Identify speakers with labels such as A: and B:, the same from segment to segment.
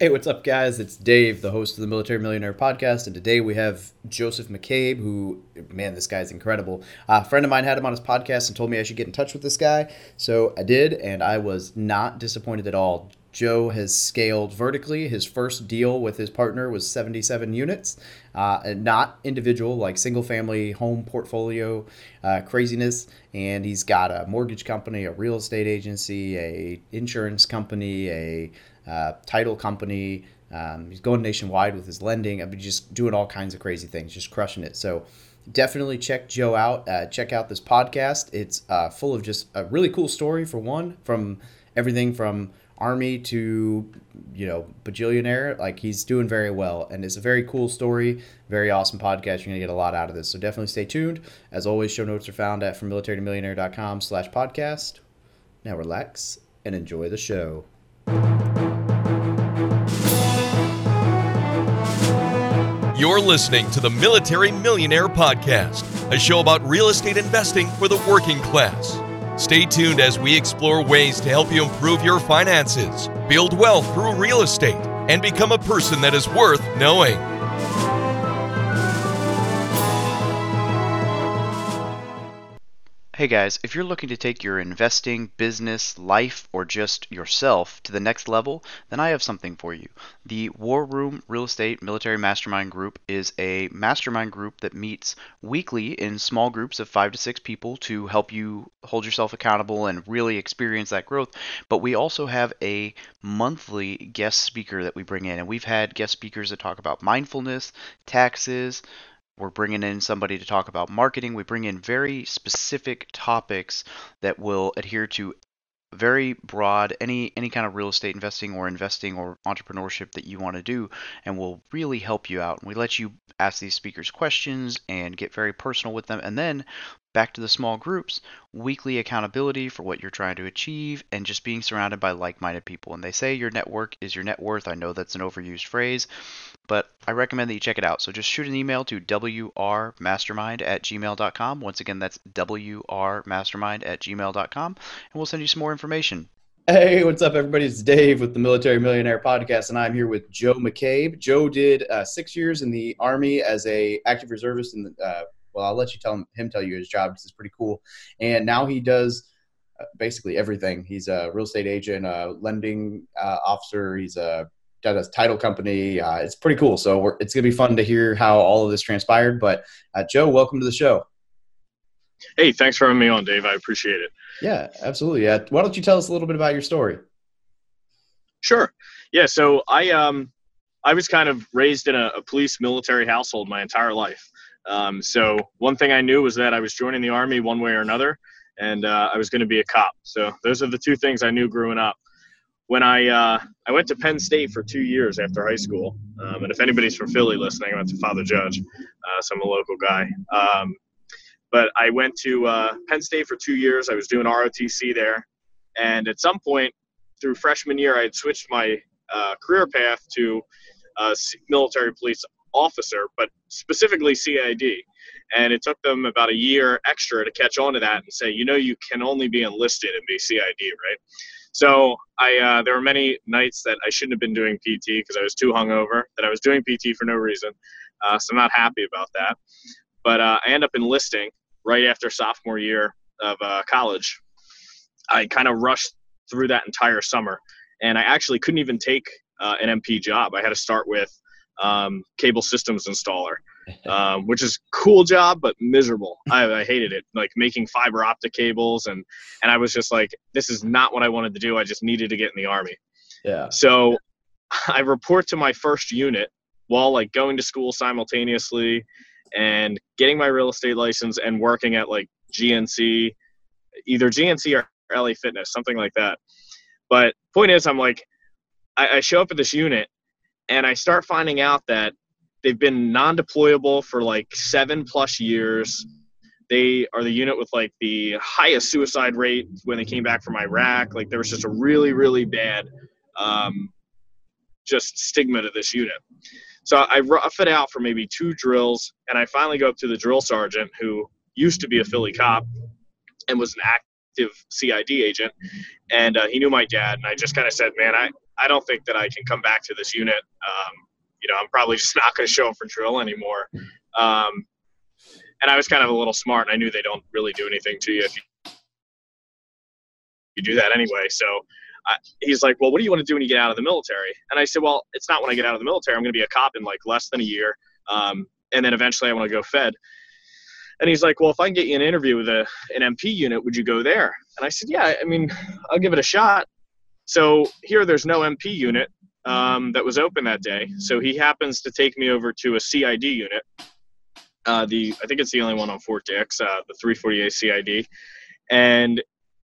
A: Hey, what's up, guys? It's Dave, the host of the Military Millionaire podcast, and today we have Joseph McCabe, who, man, this guy's incredible. Uh, a friend of mine had him on his podcast and told me I should get in touch with this guy, so I did, and I was not disappointed at all. Joe has scaled vertically. His first deal with his partner was 77 units, uh, not individual, like single family home portfolio uh, craziness. And he's got a mortgage company, a real estate agency, a insurance company, a uh, title company. Um, he's going nationwide with his lending. I mean, just doing all kinds of crazy things, just crushing it. So definitely check Joe out. Uh, check out this podcast. It's uh, full of just a really cool story for one, from everything from army to you know bajillionaire. Like he's doing very well, and it's a very cool story. Very awesome podcast. You're gonna get a lot out of this. So definitely stay tuned. As always, show notes are found at from military to millionaire.com slash podcast. Now relax and enjoy the show.
B: You're listening to the Military Millionaire Podcast, a show about real estate investing for the working class. Stay tuned as we explore ways to help you improve your finances, build wealth through real estate, and become a person that is worth knowing.
C: Hey guys, if you're looking to take your investing, business, life, or just yourself to the next level, then I have something for you. The War Room Real Estate Military Mastermind Group is a mastermind group that meets weekly in small groups of five to six people to help you hold yourself accountable and really experience that growth. But we also have a monthly guest speaker that we bring in, and we've had guest speakers that talk about mindfulness, taxes, we're bringing in somebody to talk about marketing. We bring in very specific topics that will adhere to very broad any any kind of real estate investing or investing or entrepreneurship that you want to do and will really help you out. And we let you ask these speakers questions and get very personal with them and then back to the small groups, weekly accountability for what you're trying to achieve and just being surrounded by like-minded people. And they say your network is your net worth. I know that's an overused phrase, but I recommend that you check it out. So just shoot an email to wrmastermind at gmail.com. Once again, that's wrmastermind at gmail.com, and we'll send you some more information.
A: Hey, what's up, everybody? It's Dave with the Military Millionaire Podcast, and I'm here with Joe McCabe. Joe did uh, six years in the Army as a active reservist. In the, uh, well, I'll let you tell him, him tell you his job because it's pretty cool. And now he does uh, basically everything. He's a real estate agent, a lending uh, officer. He's a got a title company. Uh, it's pretty cool. So it's going to be fun to hear how all of this transpired. But uh, Joe, welcome to the show.
D: Hey, thanks for having me on, Dave. I appreciate it.
A: Yeah, absolutely. Yeah. Why don't you tell us a little bit about your story?
D: Sure. Yeah. So I um I was kind of raised in a, a police military household my entire life. Um, so one thing I knew was that I was joining the army one way or another, and uh, I was going to be a cop. So those are the two things I knew growing up when I uh, I went to Penn State for two years after high school, um, and if anybody's from Philly listening, I went to Father Judge, uh, so I'm a local guy. Um, but I went to uh, Penn State for two years. I was doing ROTC there, and at some point through freshman year, I had switched my uh, career path to military police officer, but specifically CID. And it took them about a year extra to catch on to that and say, you know, you can only be enlisted and be CID, right? So I uh, there were many nights that I shouldn't have been doing PT because I was too hungover. That I was doing PT for no reason. Uh, so I'm not happy about that. But uh, I end up enlisting right after sophomore year of uh, college. I kind of rushed through that entire summer, and I actually couldn't even take uh, an MP job. I had to start with um, cable systems installer um, which is cool job but miserable. I, I, hated it, like making fiber optic cables, and and I was just like, this is not what I wanted to do. I just needed to get in the army.
A: Yeah.
D: So I report to my first unit while like going to school simultaneously and getting my real estate license and working at like GNC, either GNC or LA Fitness, something like that. But point is, I'm like, I, I show up at this unit and I start finding out that They've been non-deployable for like seven plus years. They are the unit with like the highest suicide rate when they came back from Iraq. Like there was just a really, really bad, um, just stigma to this unit. So I rough it out for maybe two drills, and I finally go up to the drill sergeant who used to be a Philly cop and was an active CID agent, and uh, he knew my dad. And I just kind of said, "Man, I I don't think that I can come back to this unit. Um, you know, I'm probably just not going to show up for drill anymore. Um, and I was kind of a little smart, and I knew they don't really do anything to you if you, you do that anyway. So I, he's like, "Well, what do you want to do when you get out of the military?" And I said, "Well, it's not when I get out of the military. I'm going to be a cop in like less than a year, um, and then eventually I want to go Fed." And he's like, "Well, if I can get you an interview with a an MP unit, would you go there?" And I said, "Yeah, I mean, I'll give it a shot." So here, there's no MP unit um, that was open that day. So he happens to take me over to a CID unit. Uh, the I think it's the only one on Fort Dix, uh, the 348 CID, and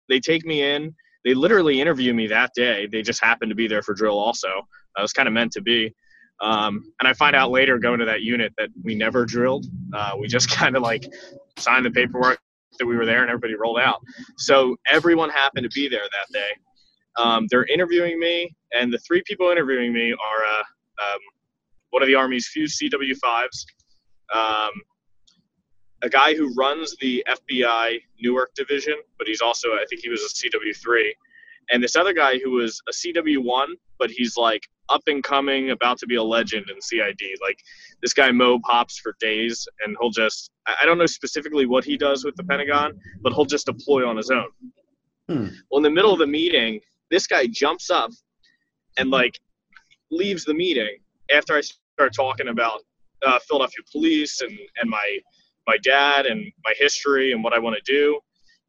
D: they take me in. They literally interview me that day. They just happened to be there for drill also. I was kind of meant to be. Um, and I find out later going to that unit that we never drilled. Uh, we just kind of like signed the paperwork that we were there and everybody rolled out. So everyone happened to be there that day. Um, they're interviewing me, and the three people interviewing me are uh, um, one of the Army's few CW5s, um, a guy who runs the FBI Newark division, but he's also, I think he was a CW3, and this other guy who was a CW1, but he's like up and coming, about to be a legend in CID. Like this guy Mo pops for days, and he'll just, I don't know specifically what he does with the Pentagon, but he'll just deploy on his own. Hmm. Well, in the middle of the meeting, this guy jumps up and like leaves the meeting after I start talking about uh, Philadelphia police and, and my my dad and my history and what I want to do.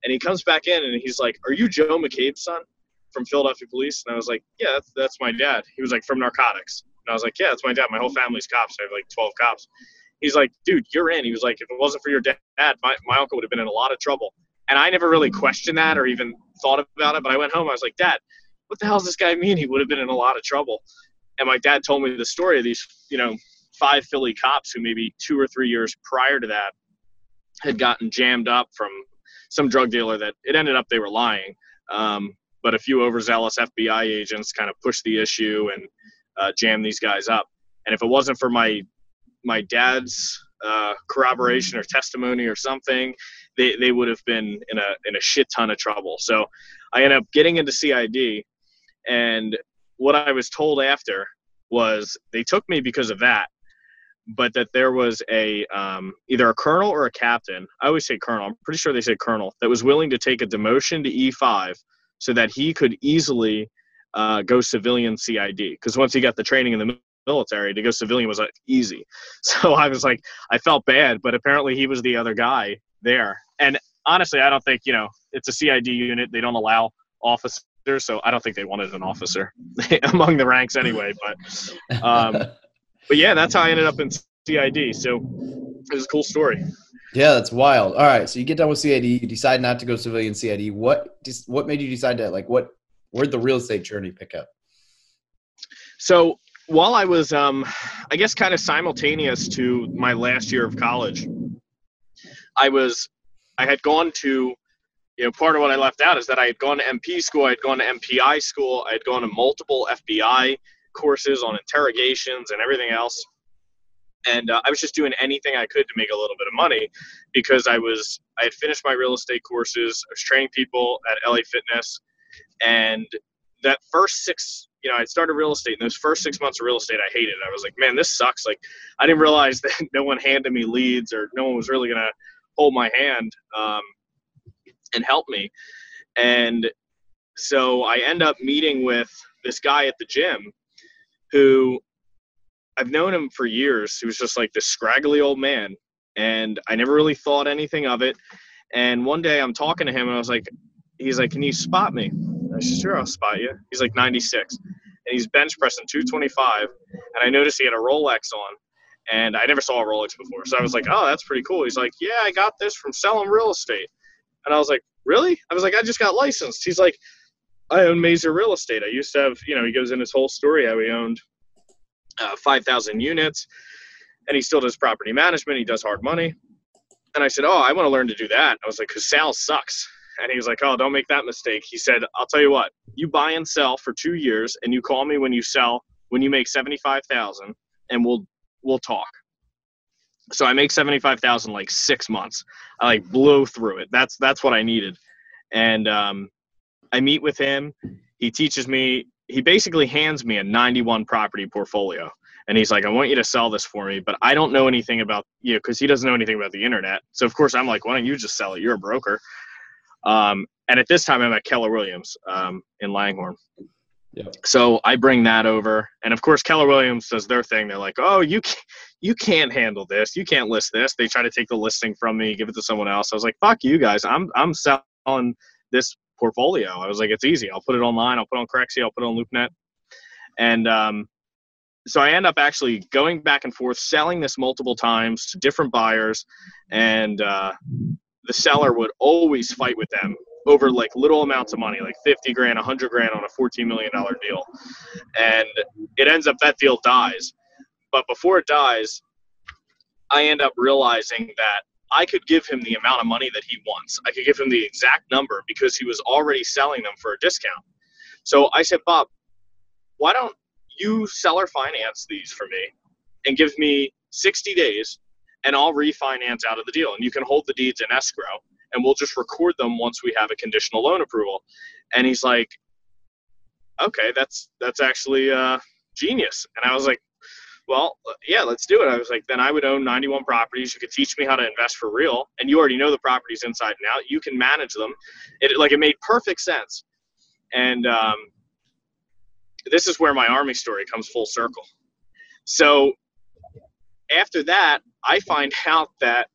D: And he comes back in and he's like, "Are you Joe McCabe's son from Philadelphia Police?" And I was like, "Yeah, that's, that's my dad." He was like, "From narcotics." And I was like, "Yeah, that's my dad. My whole family's cops. I have like 12 cops." He's like, "Dude, you're in." He was like, "If it wasn't for your dad, my, my uncle would have been in a lot of trouble." And I never really questioned that or even thought about it. But I went home. I was like, Dad, what the hell does this guy mean? He would have been in a lot of trouble. And my dad told me the story of these, you know, five Philly cops who maybe two or three years prior to that had gotten jammed up from some drug dealer that it ended up they were lying. Um, but a few overzealous FBI agents kind of pushed the issue and uh, jammed these guys up. And if it wasn't for my my dad's uh, corroboration or testimony or something, they, they would have been in a in a shit ton of trouble. So I ended up getting into CID, and what I was told after was they took me because of that, but that there was a um, either a colonel or a captain. I always say colonel. I'm pretty sure they said colonel that was willing to take a demotion to E5 so that he could easily uh, go civilian CID. Because once he got the training in the military, to go civilian was like easy. So I was like, I felt bad, but apparently he was the other guy there. And honestly, I don't think you know it's a CID unit. They don't allow officers, so I don't think they wanted an officer among the ranks anyway. But um, but yeah, that's how I ended up in CID. So it was a cool story.
A: Yeah, that's wild. All right, so you get done with CID, you decide not to go civilian CID. What what made you decide to like what? Where'd the real estate journey pick up?
D: So while I was, um, I guess, kind of simultaneous to my last year of college, I was I had gone to, you know, part of what I left out is that I had gone to MP school, I had gone to MPI school, I had gone to multiple FBI courses on interrogations and everything else. And uh, I was just doing anything I could to make a little bit of money because I was I had finished my real estate courses. I was training people at LA Fitness, and that first six you know, I started real estate, and those first six months of real estate, I hated it. I was like, man, this sucks. Like, I didn't realize that no one handed me leads or no one was really gonna hold my hand um, and help me. And so I end up meeting with this guy at the gym who I've known him for years. He was just like this scraggly old man. And I never really thought anything of it. And one day I'm talking to him and I was like, he's like, Can you spot me? I said, Sure, I'll spot you. He's like 96. And he's bench pressing 225. And I noticed he had a Rolex on and I never saw a Rolex before. So I was like, oh, that's pretty cool. He's like, yeah, I got this from selling real estate. And I was like, really? I was like, I just got licensed. He's like, I own Mazer Real Estate. I used to have, you know, he goes in his whole story how he owned uh, 5,000 units and he still does property management. He does hard money. And I said, oh, I want to learn to do that. I was like, because sales sucks. And he was like, oh, don't make that mistake. He said, I'll tell you what, you buy and sell for two years and you call me when you sell, when you make 75,000 and we'll we'll talk. So I make seventy five thousand like six months. I like blow through it. That's that's what I needed, and um, I meet with him. He teaches me he basically hands me a 91 property portfolio and he's like, I want you to sell this for me, but I don't know anything about you know, because he doesn't know anything about the internet. So of course I'm like, why don't you just sell it? You're a broker. Um, and at this time I'm at Keller Williams um, in Langhorne. So I bring that over, and of course Keller Williams does their thing. They're like, "Oh, you can't, you can't handle this. You can't list this." They try to take the listing from me, give it to someone else. I was like, "Fuck you guys. I'm I'm selling this portfolio." I was like, "It's easy. I'll put it online. I'll put it on Crexi. I'll put it on LoopNet." And um, so I end up actually going back and forth, selling this multiple times to different buyers, and uh, the seller would always fight with them over like little amounts of money, like 50 grand, 100 grand on a 14 million dollar deal, and it ends up that deal dies. But before it dies, I end up realizing that I could give him the amount of money that he wants. I could give him the exact number because he was already selling them for a discount. So I said, Bob, why don't you seller finance these for me and give me 60 days and I'll refinance out of the deal. And you can hold the deeds in escrow and we'll just record them once we have a conditional loan approval. And he's like, okay, that's, that's actually uh, genius. And I was like, well, yeah, let's do it. I was like, then I would own 91 properties. You could teach me how to invest for real. And you already know the properties inside and out. You can manage them. It like, it made perfect sense. And, um, this is where my army story comes full circle. So after that, I find out that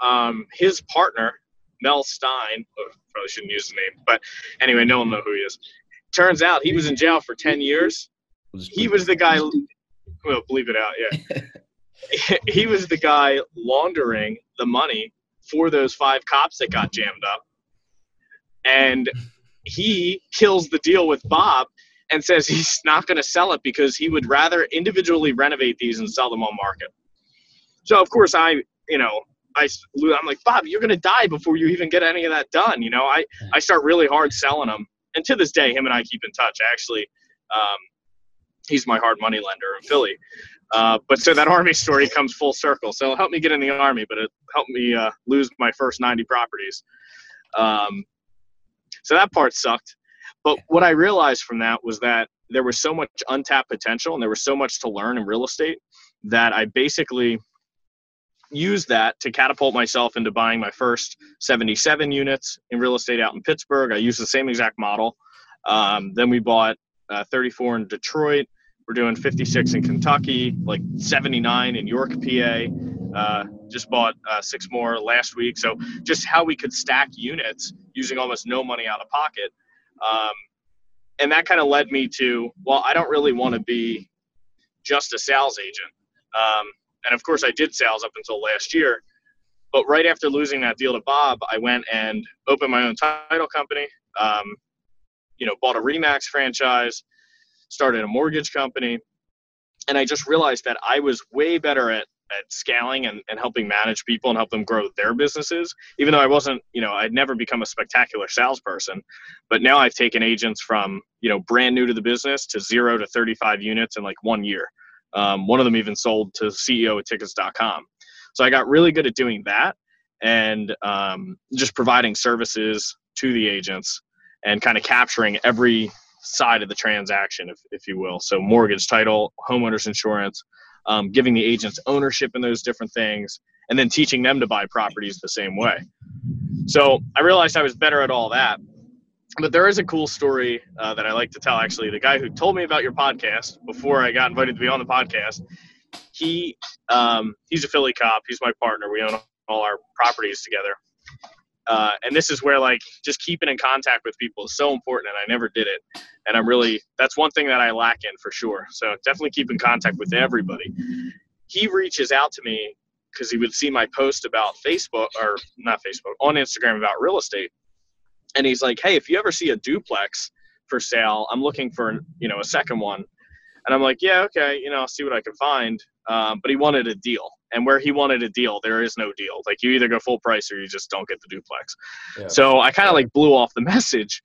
D: um, his partner, Mel Stein, oh, probably shouldn't use the name, but anyway, no one know who he is. Turns out he was in jail for 10 years. He was the guy, well, believe it out, yeah. he was the guy laundering the money for those five cops that got jammed up. And he kills the deal with Bob and says he's not going to sell it because he would rather individually renovate these and sell them on market. So of course I, you know, I I'm like Bob, you're going to die before you even get any of that done. You know, I I start really hard selling them, and to this day, him and I keep in touch. Actually, um, he's my hard money lender in Philly. Uh, but so that army story comes full circle. So it helped me get in the army, but it helped me uh, lose my first 90 properties. Um, so that part sucked. But what I realized from that was that there was so much untapped potential and there was so much to learn in real estate that I basically used that to catapult myself into buying my first 77 units in real estate out in Pittsburgh. I used the same exact model. Um, then we bought uh, 34 in Detroit. We're doing 56 in Kentucky, like 79 in York, PA. Uh, just bought uh, six more last week. So just how we could stack units using almost no money out of pocket um, and that kind of led me to, well, I don't really want to be just a sales agent. Um, and of course, I did sales up until last year. But right after losing that deal to Bob, I went and opened my own title company. Um, you know, bought a Remax franchise, started a mortgage company, and I just realized that I was way better at at scaling and, and helping manage people and help them grow their businesses even though i wasn't you know i'd never become a spectacular salesperson but now i've taken agents from you know brand new to the business to zero to 35 units in like one year um, one of them even sold to ceo at tickets.com so i got really good at doing that and um, just providing services to the agents and kind of capturing every side of the transaction if, if you will so mortgage title homeowners insurance um, giving the agents ownership in those different things, and then teaching them to buy properties the same way. So I realized I was better at all that. But there is a cool story uh, that I like to tell. Actually, the guy who told me about your podcast before I got invited to be on the podcast, he um, he's a Philly cop. He's my partner. We own all our properties together. Uh, and this is where like just keeping in contact with people is so important and i never did it and i'm really that's one thing that i lack in for sure so definitely keep in contact with everybody he reaches out to me because he would see my post about facebook or not facebook on instagram about real estate and he's like hey if you ever see a duplex for sale i'm looking for you know a second one. And i'm like yeah okay you know i'll see what i can find. Um, but he wanted a deal and where he wanted a deal there is no deal. Like you either go full price or you just don't get the duplex. Yeah. so i kind of like blew off the message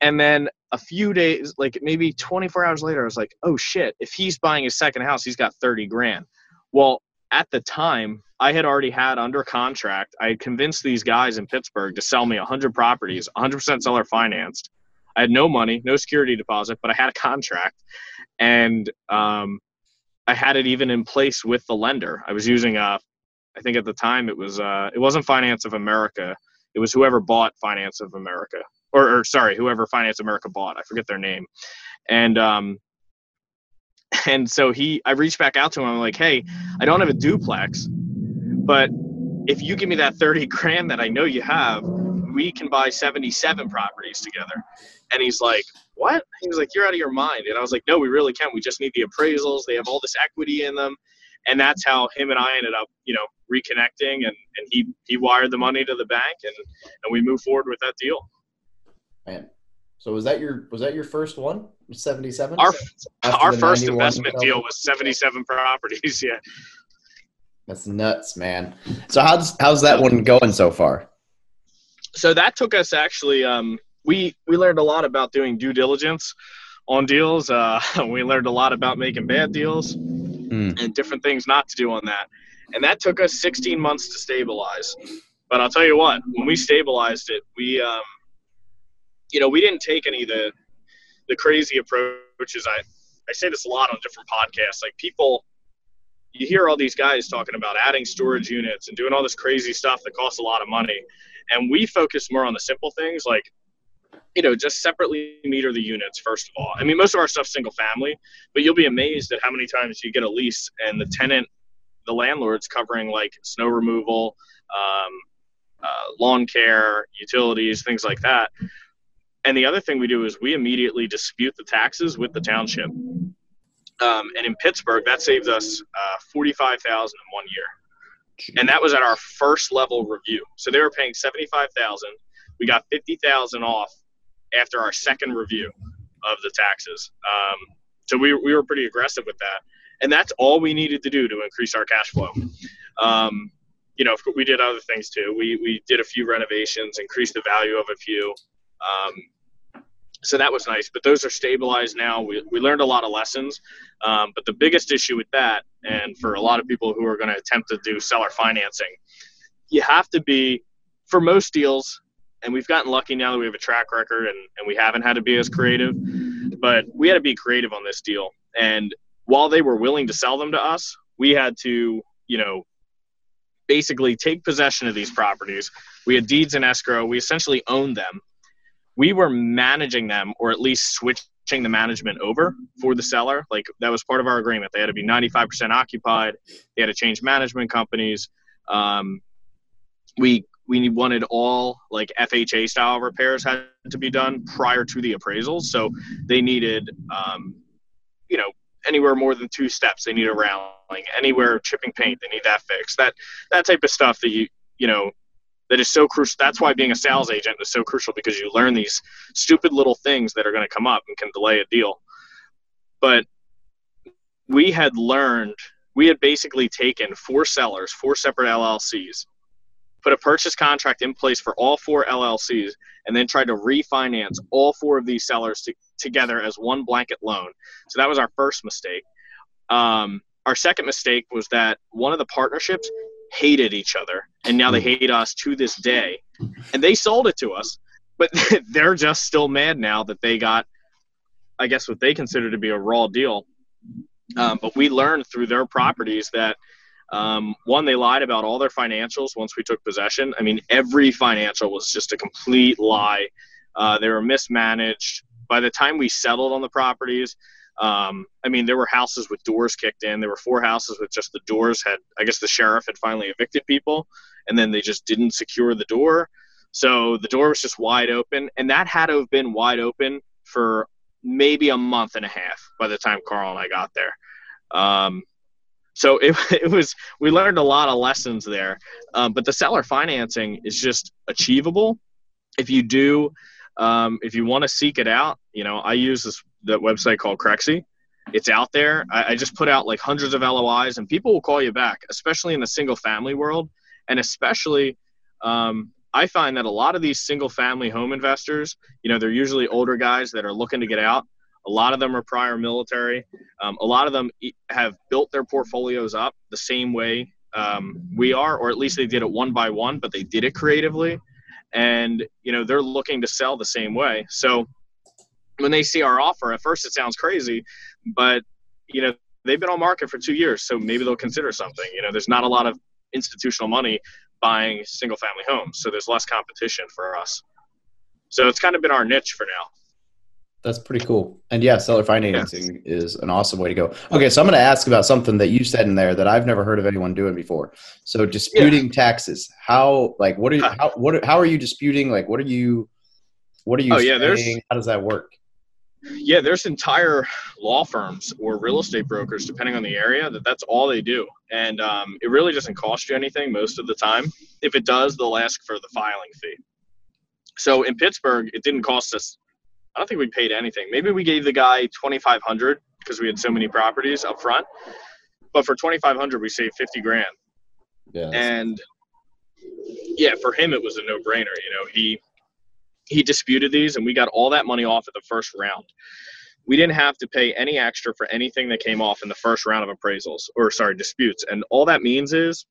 D: and then a few days like maybe 24 hours later i was like oh shit if he's buying his second house he's got 30 grand. Well at the time i had already had under contract i had convinced these guys in pittsburgh to sell me 100 properties 100% seller financed I had no money, no security deposit, but I had a contract, and um, I had it even in place with the lender. I was using a, I think at the time it was uh, it wasn't Finance of America. It was whoever bought Finance of America, or, or sorry, whoever Finance America bought. I forget their name, and um, and so he, I reached back out to him. I'm like, hey, I don't have a duplex, but if you give me that 30 grand that I know you have, we can buy 77 properties together. And he's like, what? He was like, you're out of your mind. And I was like, no, we really can. We just need the appraisals. They have all this equity in them. And that's how him and I ended up, you know, reconnecting and, and he, he wired the money to the bank and, and we moved forward with that deal.
A: Man. So was that your, was that your first one? 77?
D: Our, our first investment deal was 77 properties. Yeah.
A: That's nuts, man. So how's, how's that one going so far?
D: so that took us actually um, we we learned a lot about doing due diligence on deals uh, we learned a lot about making bad deals mm. and different things not to do on that and that took us 16 months to stabilize but i'll tell you what when we stabilized it we um, you know we didn't take any of the the crazy approaches i i say this a lot on different podcasts like people you hear all these guys talking about adding storage units and doing all this crazy stuff that costs a lot of money. And we focus more on the simple things like you know just separately meter the units first of all. I mean most of our stuff's single family but you'll be amazed at how many times you get a lease and the tenant the landlord's covering like snow removal um, uh, lawn care utilities things like that and the other thing we do is we immediately dispute the taxes with the township um, and in pittsburgh that saved us uh, 45000 in one year and that was at our first level review. So they were paying seventy five thousand. We got fifty thousand off after our second review of the taxes. Um, so we we were pretty aggressive with that, and that's all we needed to do to increase our cash flow. Um, you know, we did other things too. We we did a few renovations, increased the value of a few. So that was nice. But those are stabilized now. We, we learned a lot of lessons. Um, but the biggest issue with that, and for a lot of people who are going to attempt to do seller financing, you have to be, for most deals, and we've gotten lucky now that we have a track record and, and we haven't had to be as creative, but we had to be creative on this deal. And while they were willing to sell them to us, we had to, you know, basically take possession of these properties. We had deeds in escrow. We essentially owned them we were managing them or at least switching the management over for the seller. Like that was part of our agreement. They had to be 95% occupied. They had to change management companies. Um, we we wanted all like FHA style repairs had to be done prior to the appraisals. So they needed, um, you know, anywhere more than two steps. They need a railing. Anywhere chipping paint, they need that fixed. That that type of stuff that you you know that is so crucial. That's why being a sales agent is so crucial because you learn these stupid little things that are going to come up and can delay a deal. But we had learned, we had basically taken four sellers, four separate LLCs, put a purchase contract in place for all four LLCs, and then tried to refinance all four of these sellers to, together as one blanket loan. So that was our first mistake. Um, our second mistake was that one of the partnerships hated each other and now they hmm. hate us to this day. And they sold it to us but they're just still mad now that they got i guess what they consider to be a raw deal. Um, but we learned through their properties that um, one they lied about all their financials once we took possession. I mean every financial was just a complete lie. Uh, they were mismanaged. By the time we settled on the properties um, I mean, there were houses with doors kicked in. There were four houses with just the doors had. I guess the sheriff had finally evicted people, and then they just didn't secure the door. So the door was just wide open, and that had to have been wide open for maybe a month and a half by the time Carl and I got there. Um, so it, it was we learned a lot of lessons there. Um, but the seller financing is just achievable if you do um, if you want to seek it out. You know, I use this that website called Crexi. It's out there. I, I just put out like hundreds of LOIs, and people will call you back, especially in the single family world, and especially. Um, I find that a lot of these single family home investors, you know, they're usually older guys that are looking to get out. A lot of them are prior military. Um, a lot of them have built their portfolios up the same way um, we are, or at least they did it one by one, but they did it creatively. And, you know, they're looking to sell the same way. So when they see our offer, at first it sounds crazy, but you know they've been on market for two years, so maybe they'll consider something. You know, there's not a lot of institutional money buying single family homes, so there's less competition for us. So it's kind of been our niche for now.
A: That's pretty cool. And yeah, seller financing is an awesome way to go. Okay, so I'm going to ask about something that you said in there that I've never heard of anyone doing before. So disputing yeah. taxes. How like what are you how what how are you disputing? Like what are you what are you oh, saying? yeah, there's, How does that work?
D: Yeah, there's entire law firms or real estate brokers, depending on the area, that that's all they do, and um, it really doesn't cost you anything most of the time. If it does, they'll ask for the filing fee. So in Pittsburgh, it didn't cost us. I don't think we paid anything. Maybe we gave the guy twenty five hundred because we had so many properties up front. But for twenty five hundred, we saved fifty grand. Yeah. And yeah, for him it was a no brainer. You know, he he disputed these and we got all that money off at the first round. We didn't have to pay any extra for anything that came off in the first round of appraisals or sorry disputes. And all that means is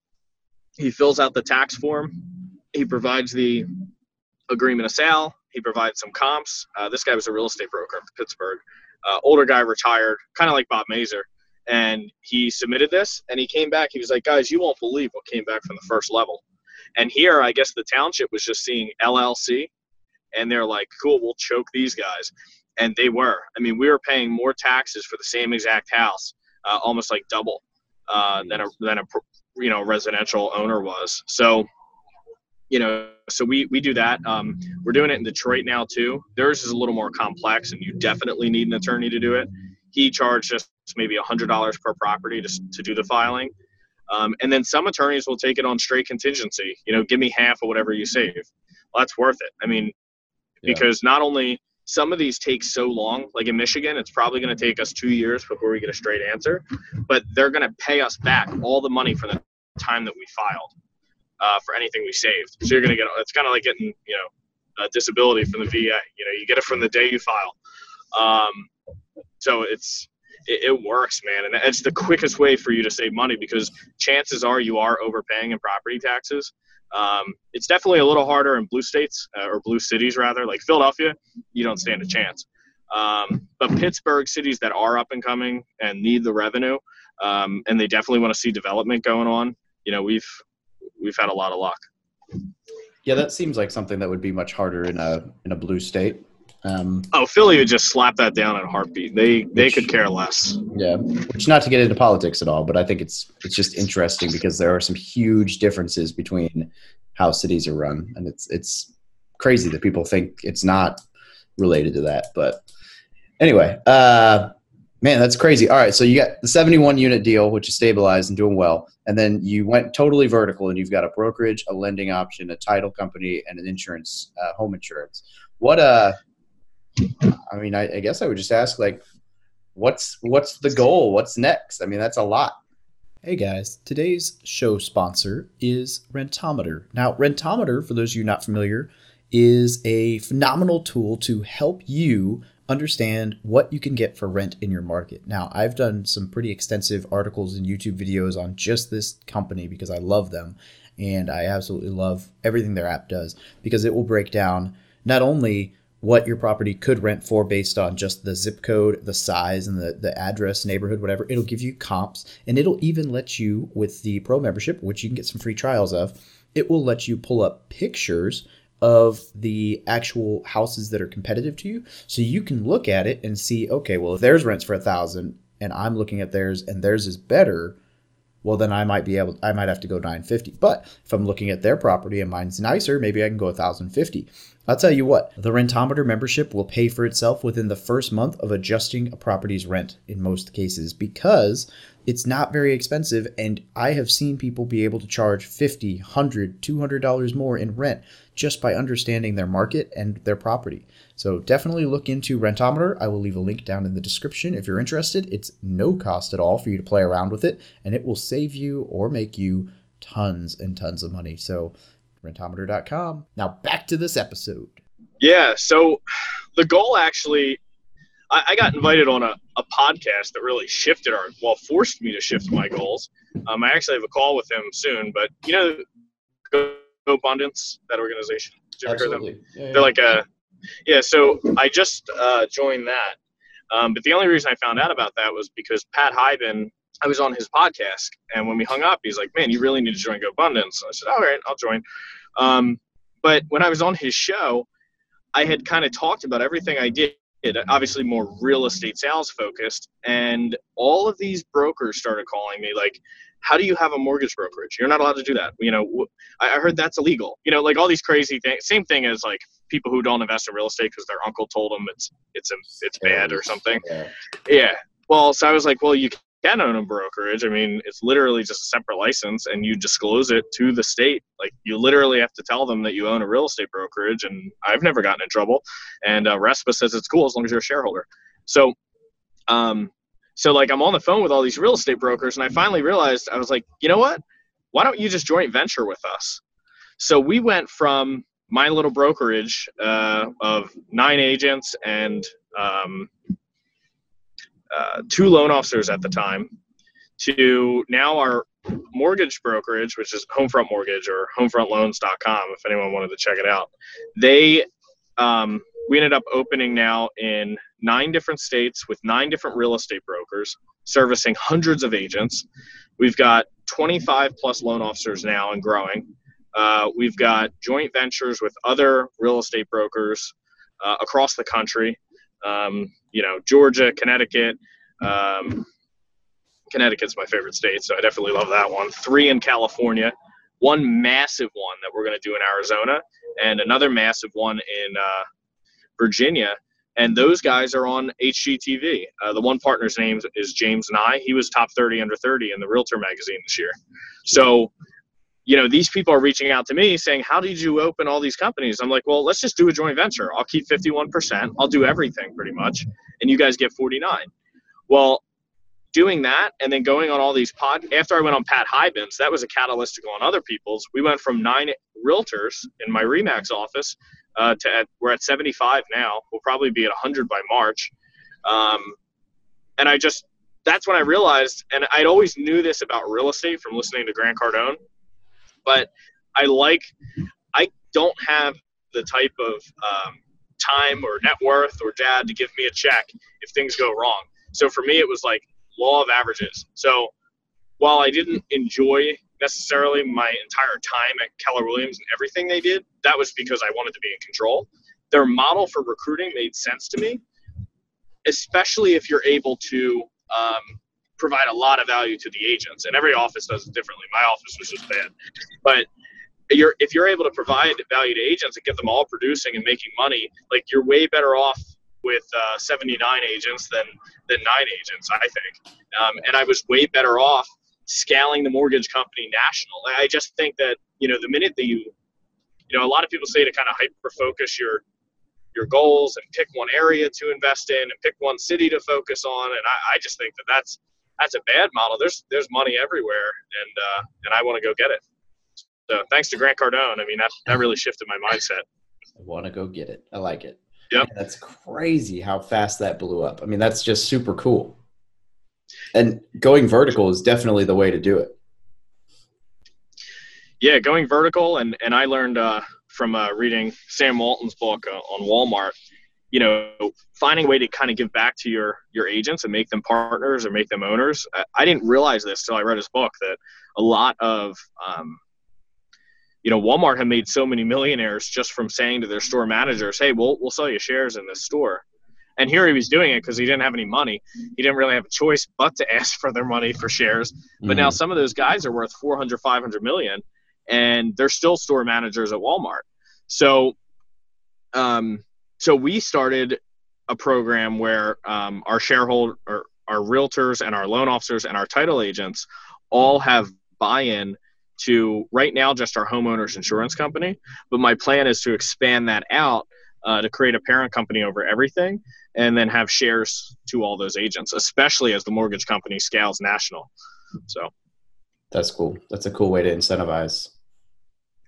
D: he fills out the tax form he provides the agreement of sale he provides some comps. Uh, this guy was a real estate broker in pittsburgh. Uh, older guy retired kind of like bob mazer and he submitted this and he came back. He was like guys you won't believe what came back from the first level. And here i guess the township was just seeing llc and they're like, cool, we'll choke these guys. And they were. I mean, we were paying more taxes for the same exact house, uh, almost like double uh, than a than a you know residential owner was. So, you know, so we we do that. Um, we're doing it in Detroit now too. Theirs is a little more complex, and you definitely need an attorney to do it. He charged us maybe a hundred dollars per property to to do the filing. Um, and then some attorneys will take it on straight contingency. You know, give me half of whatever you save. Well, that's worth it. I mean, because not only some of these take so long like in michigan it's probably going to take us two years before we get a straight answer but they're going to pay us back all the money for the time that we filed uh, for anything we saved. So you're going to get it's kind of like getting you know a disability from the va you know you get it from the day you file. Um, so it's it, it works man and it's the quickest way for you to save money because chances are you are overpaying in property taxes um, it's definitely a little harder in blue states uh, or blue cities rather, like Philadelphia. You don't stand a chance. Um, but Pittsburgh cities that are up and coming and need the revenue, um, and they definitely want to see development going on. You know, we've we've had a lot of luck.
A: Yeah, that seems like something that would be much harder in a in a blue state.
D: Um, oh, Philly would just slap that down in a heartbeat. They they which, could care less.
A: Yeah, which not to get into politics at all, but I think it's it's just interesting because there are some huge differences between how cities are run, and it's it's crazy that people think it's not related to that. But anyway, uh, man, that's crazy. All right, so you got the 71 unit deal, which is stabilized and doing well, and then you went totally vertical, and you've got a brokerage, a lending option, a title company, and an insurance, uh, home insurance. What uh I mean, I, I guess I would just ask like, what's what's the goal? What's next? I mean, that's a lot. Hey guys, today's show sponsor is Rentometer. Now, Rentometer, for those of you not familiar, is a phenomenal tool to help you understand what you can get for rent in your market. Now, I've done some pretty extensive articles and YouTube videos on just this company because I love them and I absolutely love everything their app does because it will break down not only what your property could rent for based on just the zip code, the size, and the, the address, neighborhood, whatever. It'll give you comps and it'll even let you, with the pro membership, which you can get some free trials of, it will let you pull up pictures of the actual houses that are competitive to you. So you can look at it and see, okay, well, if theirs rents for a thousand and I'm looking at theirs and theirs is better, well then I might be able I might have to go 950. But if I'm looking at their property and mine's nicer, maybe I can go 1050. I'll tell you what, the Rentometer membership will pay for itself within the first month of adjusting a property's rent in most cases because it's not very expensive and I have seen people be able to charge 50, 100, 200 dollars more in rent just by understanding their market and their property. So definitely look into Rentometer. I will leave a link down in the description if you're interested. It's no cost at all for you to play around with it and it will save you or make you tons and tons of money. So rentometer.com. Now back to this episode.
D: Yeah. So the goal actually, I, I got invited on a, a podcast that really shifted our, well, forced me to shift my goals. Um, I actually have a call with him soon, but you know, Go Abundance, that organization.
A: Did you Absolutely.
D: Yeah, yeah. They're like a, Yeah, so I just uh, joined that. Um, but the only reason I found out about that was because Pat Hiban, I was on his podcast, and when we hung up, he's like, "Man, you really need to join GoBundance." So I said, "All right, I'll join." Um, but when I was on his show, I had kind of talked about everything I did, obviously more real estate sales focused, and all of these brokers started calling me like, how do you have a mortgage brokerage? You're not allowed to do that. You know, I heard that's illegal. You know, like all these crazy things. Same thing as like people who don't invest in real estate because their uncle told them it's it's a, it's bad or something. Yeah. yeah. Well, so I was like, well, you can own a brokerage. I mean, it's literally just a separate license, and you disclose it to the state. Like you literally have to tell them that you own a real estate brokerage. And I've never gotten in trouble. And uh, RESPA says it's cool as long as you're a shareholder. So, um, so like I'm on the phone with all these real estate brokers, and I finally realized I was like, you know what? Why don't you just joint venture with us? So we went from my little brokerage uh, of nine agents and um, uh, two loan officers at the time to now our mortgage brokerage, which is Homefront Mortgage or HomefrontLoans.com, if anyone wanted to check it out. They um, we ended up opening now in nine different states with nine different real estate brokers, servicing hundreds of agents. We've got 25 plus loan officers now and growing. Uh, we've got joint ventures with other real estate brokers uh, across the country. Um, you know, Georgia, Connecticut. Um, Connecticut's my favorite state, so I definitely love that one. Three in California, one massive one that we're going to do in Arizona, and another massive one in uh, Virginia. And those guys are on HGTV. Uh, the one partner's name is James Nye. He was top 30 under 30 in the Realtor magazine this year. So, you know, these people are reaching out to me saying, How did you open all these companies? I'm like, Well, let's just do a joint venture. I'll keep 51%. I'll do everything pretty much. And you guys get 49. Well, doing that and then going on all these pod after I went on Pat Hiban's, that was a catalyst to go on other people's. We went from nine realtors in my Remax office uh, to at, we're at 75 now. We'll probably be at 100 by March. Um, and I just that's when I realized, and I'd always knew this about real estate from listening to Grant Cardone, but I like I don't have the type of um, time or net worth or dad to give me a check if things go wrong. So for me, it was like law of averages. So while I didn't enjoy necessarily my entire time at Keller Williams and everything they did, that was because I wanted to be in control. Their model for recruiting made sense to me, especially if you're able to um, provide a lot of value to the agents. And every office does it differently. My office was just bad, but you're if you're able to provide value to agents and get them all producing and making money, like you're way better off with uh, 79 agents than than nine agents, I think. Um, and I was way better off scaling the mortgage company national. I just think that you know the minute that you, you know, a lot of people say to kind of hyper focus your your goals and pick one area to invest in and pick one city to focus on, and I, I just think that that's that's a bad model. There's there's money everywhere, and uh, and I want to go get it. So thanks to Grant Cardone, I mean that that really shifted my mindset.
A: I want to go get it. I like it.
D: Yep.
A: That's crazy how fast that blew up. I mean, that's just super cool. And going vertical is definitely the way to do it.
D: Yeah, going vertical, and and I learned uh, from uh, reading Sam Walton's book uh, on Walmart. You know, finding a way to kind of give back to your your agents and make them partners or make them owners. I, I didn't realize this till I read his book that a lot of um, you know, Walmart had made so many millionaires just from saying to their store managers, "Hey, we'll we'll sell you shares in this store." And here he was doing it because he didn't have any money. He didn't really have a choice but to ask for their money for shares. But mm-hmm. now some of those guys are worth 400, 500 million, and they're still store managers at Walmart. So, um, so we started a program where um, our shareholder, or our realtors, and our loan officers and our title agents all have buy-in to right now just our homeowners insurance company. But my plan is to expand that out uh, to create a parent company over everything and then have shares to all those agents, especially as the mortgage company scales national. So
A: that's cool. That's a cool way to incentivize,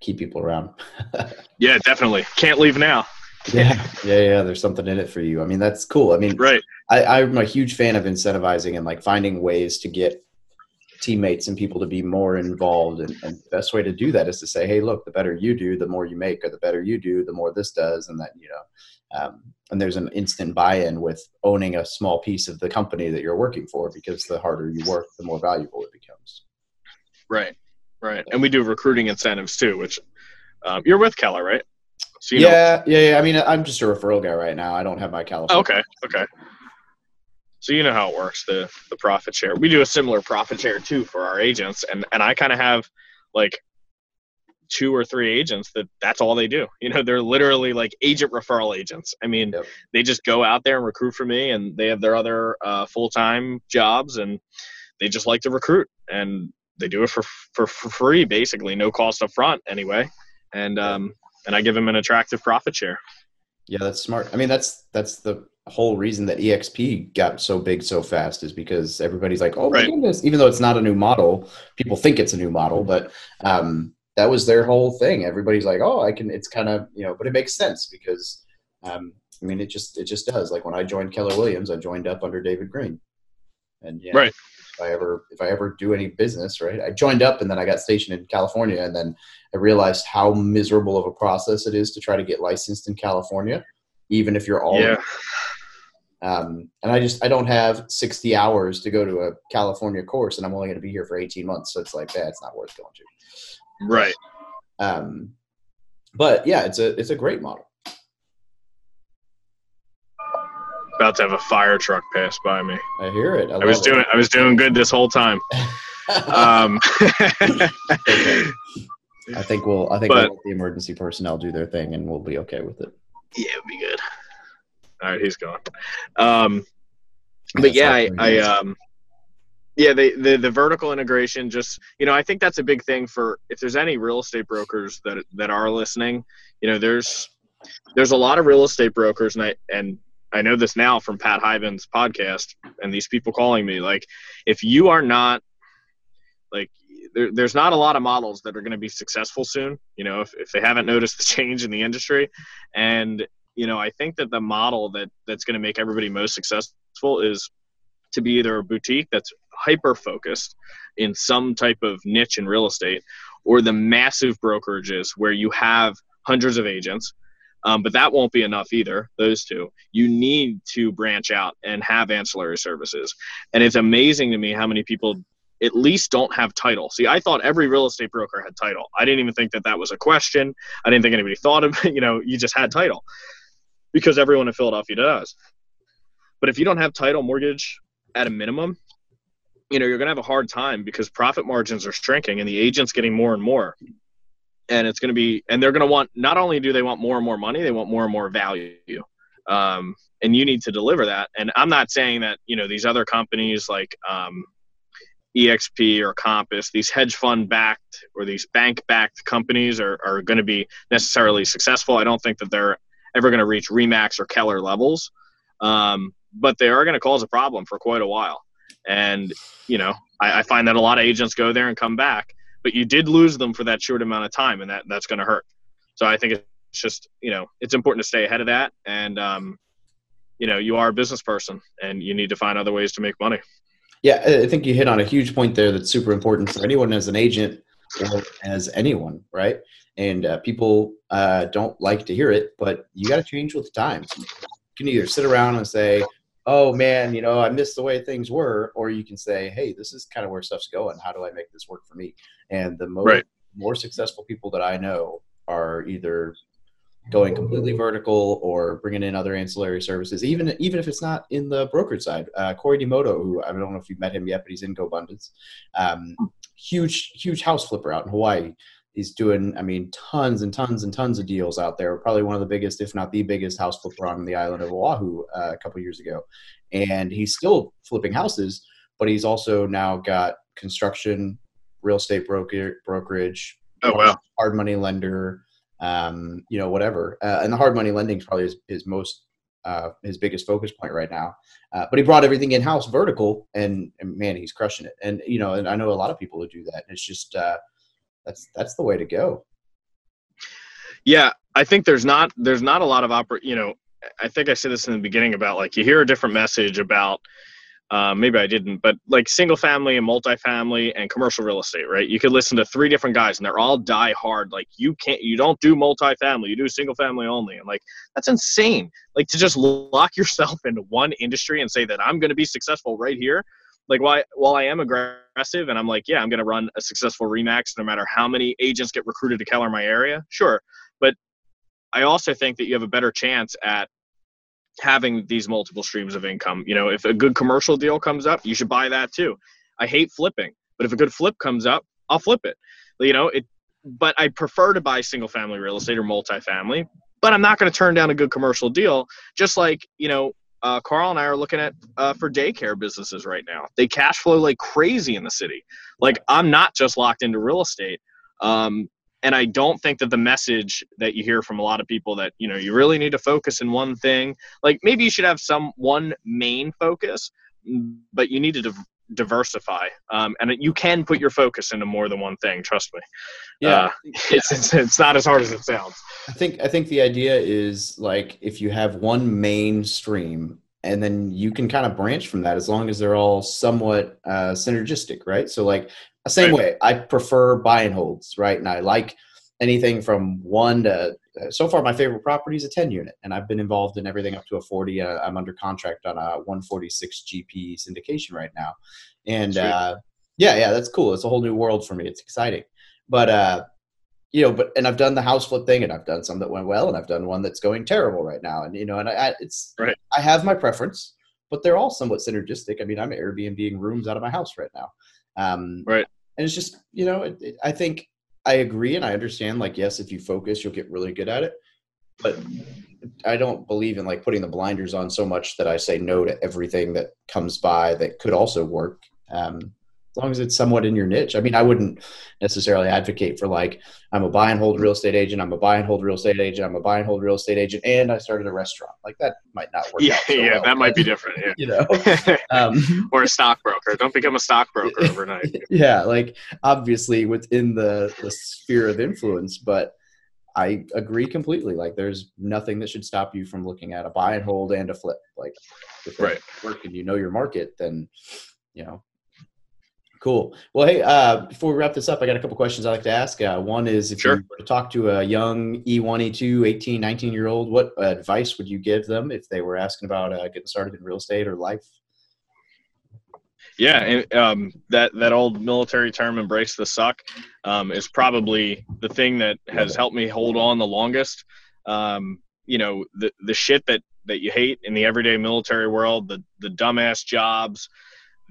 A: keep people around.
D: yeah, definitely. Can't leave now.
A: Yeah, yeah, yeah. There's something in it for you. I mean, that's cool. I mean,
D: right.
A: I, I'm a huge fan of incentivizing and like finding ways to get teammates and people to be more involved. And, and the best way to do that is to say, hey, look, the better you do, the more you make, or the better you do, the more this does. And that, you know, um, and there's an instant buy-in with owning a small piece of the company that you're working for because the harder you work, the more valuable it becomes.
D: Right, right. And we do recruiting incentives too, which um, you're with Keller, right?
A: So yeah, know. yeah, yeah. I mean, I'm just a referral guy right now. I don't have my California.
D: Okay, okay. So you know how it works the the profit share. We do a similar profit share too for our agents, and and I kind of have like two or three agents that that's all they do. You know, they're literally like agent referral agents. I mean, yep. they just go out there and recruit for me, and they have their other uh, full time jobs, and they just like to recruit, and they do it for, for for free, basically, no cost up front anyway, and um and I give them an attractive profit share.
A: Yeah, that's smart. I mean, that's that's the whole reason that exp got so big so fast is because everybody's like oh my right. goodness even though it's not a new model people think it's a new model but um, that was their whole thing everybody's like oh i can it's kind of you know but it makes sense because um, i mean it just it just does like when i joined keller williams i joined up under david green and yeah
D: right
A: i ever if i ever do any business right i joined up and then i got stationed in california and then i realized how miserable of a process it is to try to get licensed in california even if you're all
D: yeah.
A: Um, and I just I don't have 60 hours to go to a California course, and I'm only going to be here for 18 months. So it's like, yeah, it's not worth going to.
D: Right.
A: Um, but yeah, it's a it's a great model.
D: About to have a fire truck pass by me.
A: I hear it. I,
D: I was
A: it.
D: doing I was doing good this whole time. um,
A: okay. I think we'll I think but, we'll let the emergency personnel do their thing, and we'll be okay with it.
D: Yeah, it'll be good. All right, he's gone. Um, but yeah, I, I um, yeah, the, the the vertical integration. Just you know, I think that's a big thing for if there's any real estate brokers that that are listening. You know, there's there's a lot of real estate brokers, and I and I know this now from Pat Hiban's podcast and these people calling me. Like, if you are not like there, there's not a lot of models that are going to be successful soon. You know, if, if they haven't noticed the change in the industry, and you know, I think that the model that that's going to make everybody most successful is to be either a boutique that's hyper focused in some type of niche in real estate, or the massive brokerages where you have hundreds of agents. Um, but that won't be enough either. Those two, you need to branch out and have ancillary services. And it's amazing to me how many people at least don't have title. See, I thought every real estate broker had title. I didn't even think that that was a question. I didn't think anybody thought of it. You know, you just had title because everyone in Philadelphia does. But if you don't have title mortgage at a minimum, you know, you're going to have a hard time because profit margins are shrinking and the agent's getting more and more. And it's going to be, and they're going to want, not only do they want more and more money, they want more and more value. Um, and you need to deliver that. And I'm not saying that, you know, these other companies like um, EXP or Compass, these hedge fund backed or these bank backed companies are, are going to be necessarily successful. I don't think that they're ever going to reach Remax or Keller levels. Um, but they are going to cause a problem for quite a while. And, you know, I, I, find that a lot of agents go there and come back, but you did lose them for that short amount of time, and that, that's going to hurt. So I think it's just, you know, it's important to stay ahead of that. And, um, you know, you are a business person and you need to find other ways to make money.
A: Yeah, I think you hit on a huge point there that's super important for anyone as an agent or as anyone, right? and uh, people uh, don't like to hear it, but you got to change with the times. You can either sit around and say, "Oh man, you know, I miss the way things were," or you can say, "Hey, this is kind of where stuff's going. How do I make this work for me?" And the most right. more successful people that I know are either going completely vertical or bringing in other ancillary services, even even if it's not in the brokerage side. Uh, Corey Demoto, who I don't know if you've met him yet, but he's in GoBundance. Um, huge, huge house flipper out in Hawaii he's doing, I mean, tons and tons and tons of deals out there. Probably one of the biggest, if not the biggest, house flipper on the island of Oahu uh, a couple years ago. And he's still flipping houses, but he's also now got construction, real estate broker, brokerage,
D: oh wow,
A: hard money lender, um, you know, whatever. Uh, and the hard money lending is probably his, his most uh, his biggest focus point right now. Uh, but he brought everything in house vertical, and, and, man, he's crushing it. And you know, and I know a lot of people who do that. It's just uh, that's that's the way to go.
D: Yeah, I think there's not there's not a lot of oper- you know, I think I said this in the beginning about like you hear a different message about uh, maybe I didn't, but like single family and multifamily and commercial real estate, right? You could listen to three different guys and they're all die hard. Like you can't, you don't do multifamily, you do single family only. And like, that's insane. Like to just lock yourself into one industry and say that I'm going to be successful right here. Like while, while I am aggressive and I'm like, yeah, I'm going to run a successful Remax no matter how many agents get recruited to Keller in my area. Sure. But I also think that you have a better chance at having these multiple streams of income. You know, if a good commercial deal comes up, you should buy that too. I hate flipping, but if a good flip comes up, I'll flip it. You know, it but I prefer to buy single family real estate or multifamily, but I'm not going to turn down a good commercial deal just like, you know, uh, Carl and I are looking at uh, for daycare businesses right now. They cash flow like crazy in the city. Like I'm not just locked into real estate. Um, and I don't think that the message that you hear from a lot of people that you know you really need to focus in one thing. Like maybe you should have some one main focus, but you need to diversify, um, and you can put your focus into more than one thing. Trust me.
A: Yeah,
D: uh, it's, it's it's not as hard as it sounds.
A: I think I think the idea is like if you have one main stream and then you can kind of branch from that as long as they're all somewhat uh, synergistic, right? So like same right. way, I prefer buy and holds, right? And I like anything from one to so far my favorite property is a 10 unit and i've been involved in everything up to a 40 uh, i'm under contract on a 146 gp syndication right now. And uh, yeah yeah that's cool. It's a whole new world for me. It's exciting. But uh you know but and i've done the house flip thing and i've done some that went well and i've done one that's going terrible right now. And you know and i, I it's
D: right.
A: i have my preference but they're all somewhat synergistic. I mean i'm airbnb rooms out of my house right now. Um,
D: right.
A: And it's just, you know, it, it, I think I agree and I understand. Like, yes, if you focus, you'll get really good at it. But I don't believe in like putting the blinders on so much that I say no to everything that comes by that could also work. Um, as long as it's somewhat in your niche. I mean, I wouldn't necessarily advocate for like I'm a buy and hold real estate agent, I'm a buy and hold real estate agent, I'm a buy and hold real estate agent, and I started a restaurant. Like that might not work.
D: Yeah,
A: so
D: yeah,
A: well,
D: that might be different. Yeah.
A: you know, um,
D: or a stockbroker. Don't become a stockbroker overnight.
A: yeah, like obviously within the the sphere of influence, but I agree completely. Like, there's nothing that should stop you from looking at a buy and hold and a flip. Like, if
D: right.
A: work and you know your market, then you know Cool. Well, hey, uh, before we wrap this up, I got a couple questions I'd like to ask. Uh, one is if
D: sure.
A: you were to talk to a young E1, E2, 18, 19 year old, what advice would you give them if they were asking about uh, getting started in real estate or life?
D: Yeah, and, um, that that old military term "embrace the suck" um, is probably the thing that has helped me hold on the longest. Um, you know, the the shit that that you hate in the everyday military world, the the dumbass jobs,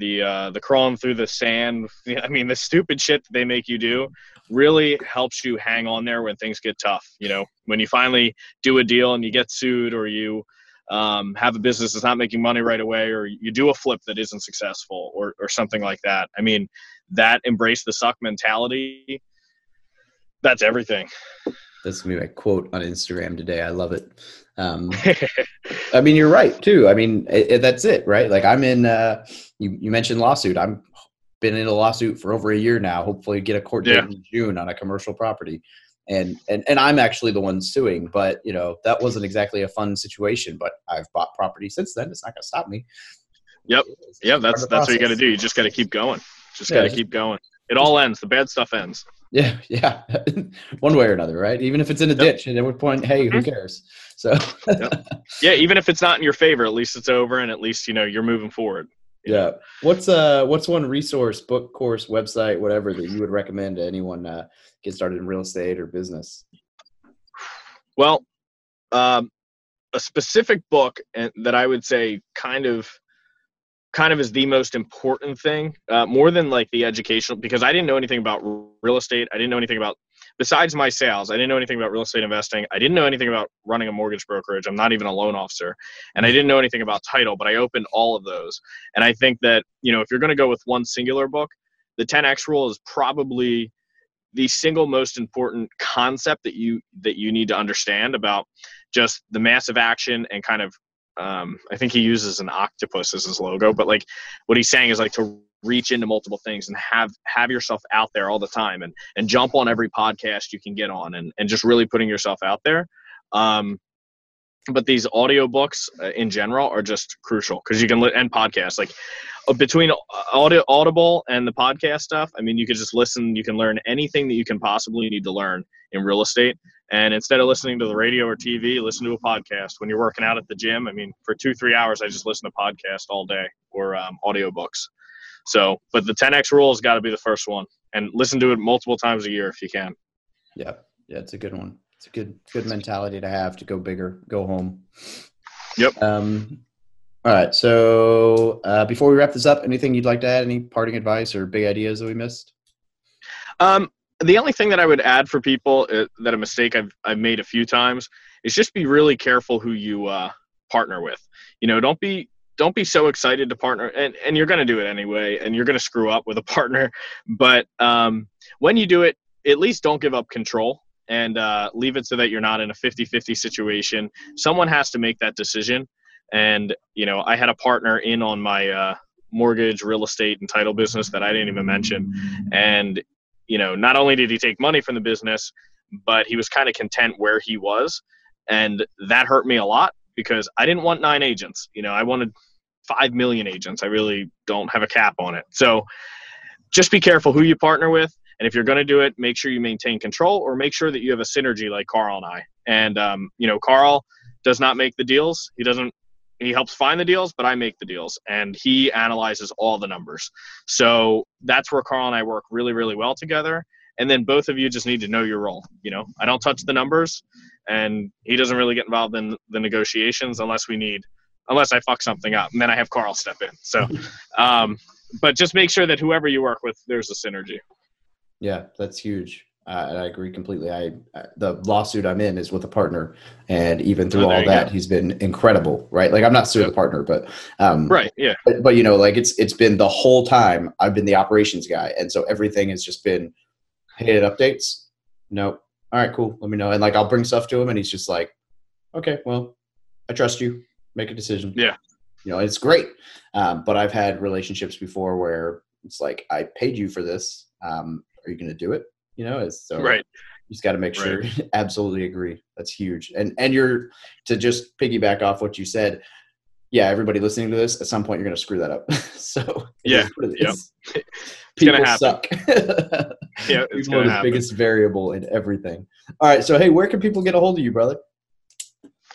D: the uh, the crawling through the sand. I mean, the stupid shit that they make you do really helps you hang on there when things get tough. You know, when you finally do a deal and you get sued, or you um, have a business that's not making money right away, or you do a flip that isn't successful, or or something like that. I mean, that embrace the suck mentality. That's everything.
A: That's gonna be my quote on Instagram today. I love it. Um, I mean, you're right too. I mean, it, it, that's it, right? Like I'm in. Uh, you you mentioned lawsuit. I'm been in a lawsuit for over a year now. Hopefully, get a court date yeah. in June on a commercial property, and and and I'm actually the one suing. But you know that wasn't exactly a fun situation. But I've bought property since then. It's not gonna stop me.
D: Yep. Yeah. That's that's what you got to do. You just got to keep going. Just got to keep going. It all ends. The bad stuff ends.
A: Yeah, yeah, one way or another, right? Even if it's in a yep. ditch, and at what point, hey, who mm-hmm. cares? So,
D: yep. yeah, even if it's not in your favor, at least it's over, and at least you know you're moving forward.
A: Yeah. Know? What's uh, what's one resource, book, course, website, whatever that you would recommend to anyone uh, get started in real estate or business?
D: Well, um, a specific book that I would say kind of kind of is the most important thing uh, more than like the educational because i didn't know anything about real estate. I didn't know anything about besides my sales i didn't know anything about real estate investing. I didn't know anything about running a mortgage brokerage. I'm not even a loan officer. And i didn't know anything about title but i opened all of those. And i think that you know if you're going to go with one singular book the 10x rule is probably the single most important concept that you that you need to understand about just the massive action and kind of um, I think he uses an octopus as his logo, but like what he's saying is like to reach into multiple things and have have yourself out there all the time and and jump on every podcast you can get on and and just really putting yourself out there. Um, but these audiobooks uh, in general are just crucial because you can li- and podcasts like uh, between audio audible and the podcast stuff i mean you can just listen you can learn anything that you can possibly need to learn in real estate and instead of listening to the radio or tv listen to a podcast. When you're working out at the gym i mean for two three hours i just listen to podcast all day or um, audiobooks. So but the 10x rule has got to be the first one and listen to it multiple times a year if you can.
A: Yeah yeah it's a good one it's a good good mentality to have to go bigger, go home.
D: Yep.
A: Um, all right. So uh, before we wrap this up, anything you'd like to add? Any parting advice or big ideas that we missed?
D: Um, the only thing that I would add for people uh, that a mistake I've I've made a few times is just be really careful who you uh, partner with. You know, don't be don't be so excited to partner and, and you're going to do it anyway and you're going to screw up with a partner but um, when you do it at least don't give up control and uh, leave it so that you're not in a 50-50 situation. Someone has to make that decision. And you know i had a partner in on my uh, mortgage real estate and title business that i didn't even mention. And you know not only did he take money from the business but he was kind of content where he was. And that hurt me a lot because i didn't want nine agents. You know i wanted five million agents. I really don't have a cap on it. So just be careful who you partner with and if you're going to do it, make sure you maintain control or make sure that you have a synergy like Carl and I. And, um, you know, Carl does not make the deals. He doesn't, he helps find the deals, but I make the deals and he analyzes all the numbers. So that's where Carl and I work really, really well together. And then both of you just need to know your role. You know, I don't touch the numbers and he doesn't really get involved in the negotiations unless we need, unless I fuck something up. And then I have Carl step in. So, um, but just make sure that whoever you work with, there's a synergy.
A: Yeah, that's huge. Uh, I agree completely. I, I, the lawsuit I'm in is with a partner, and even through oh, all that, go. he's been incredible. Right? Like I'm not suing the partner, but um,
D: right, yeah.
A: But, but, you know, like it's it's been the whole time I've been the operations guy, and so everything has just been, hey, it updates. No, all right, cool. Let me know, and like I'll bring stuff to him, and he's just like, okay, well, I trust you. Make a decision.
D: Yeah.
A: You know, it's great. Um, but I've had relationships before where it's like I paid you for this. Um, are you going to do it? You know, it's so
D: right.
A: You just got to make sure. Right. Absolutely agree. That's huge. And and you're to just piggyback off what you said. Yeah, everybody listening to this, at some point you're going to screw that up. so
D: yeah, yep.
A: People gonna suck.
D: yeah,
A: it's one of the biggest variable in everything. All right, so hey, where can people get a hold of you, brother?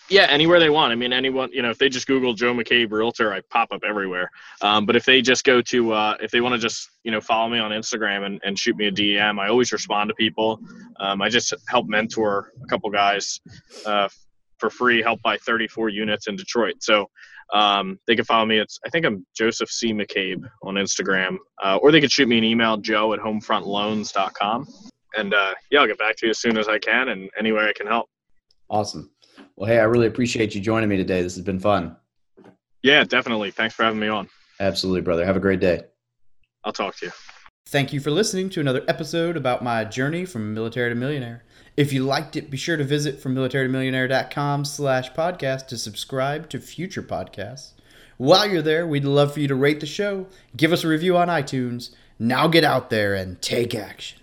D: Yeah, anywhere they want. I mean, anyone, you know, if they just Google Joe McCabe Realtor, I pop up everywhere. Um, but if they just go to, uh, if they want to just, you know, follow me on Instagram and, and shoot me a DM, I always respond to people. Um, I just help mentor a couple guys uh, for free, help buy 34 units in Detroit. So um, they can follow me. It's, I think I'm Joseph C. McCabe on Instagram. Uh, or they could shoot me an email, joe at homefrontloans.com. And uh, yeah, I'll get back to you as soon as I can and any way I can help.
A: Awesome. Well, hey, I really appreciate you joining me today. This has been fun.
D: Yeah, definitely. Thanks for having me on.
A: Absolutely, brother. Have a great day.
D: I'll talk to you.
A: Thank you for listening to another episode about my journey from military to millionaire. If you liked it, be sure to visit from militarytomillionaire.com slash podcast to subscribe to future podcasts. While you're there, we'd love for you to rate the show, give us a review on iTunes. Now get out there and take action.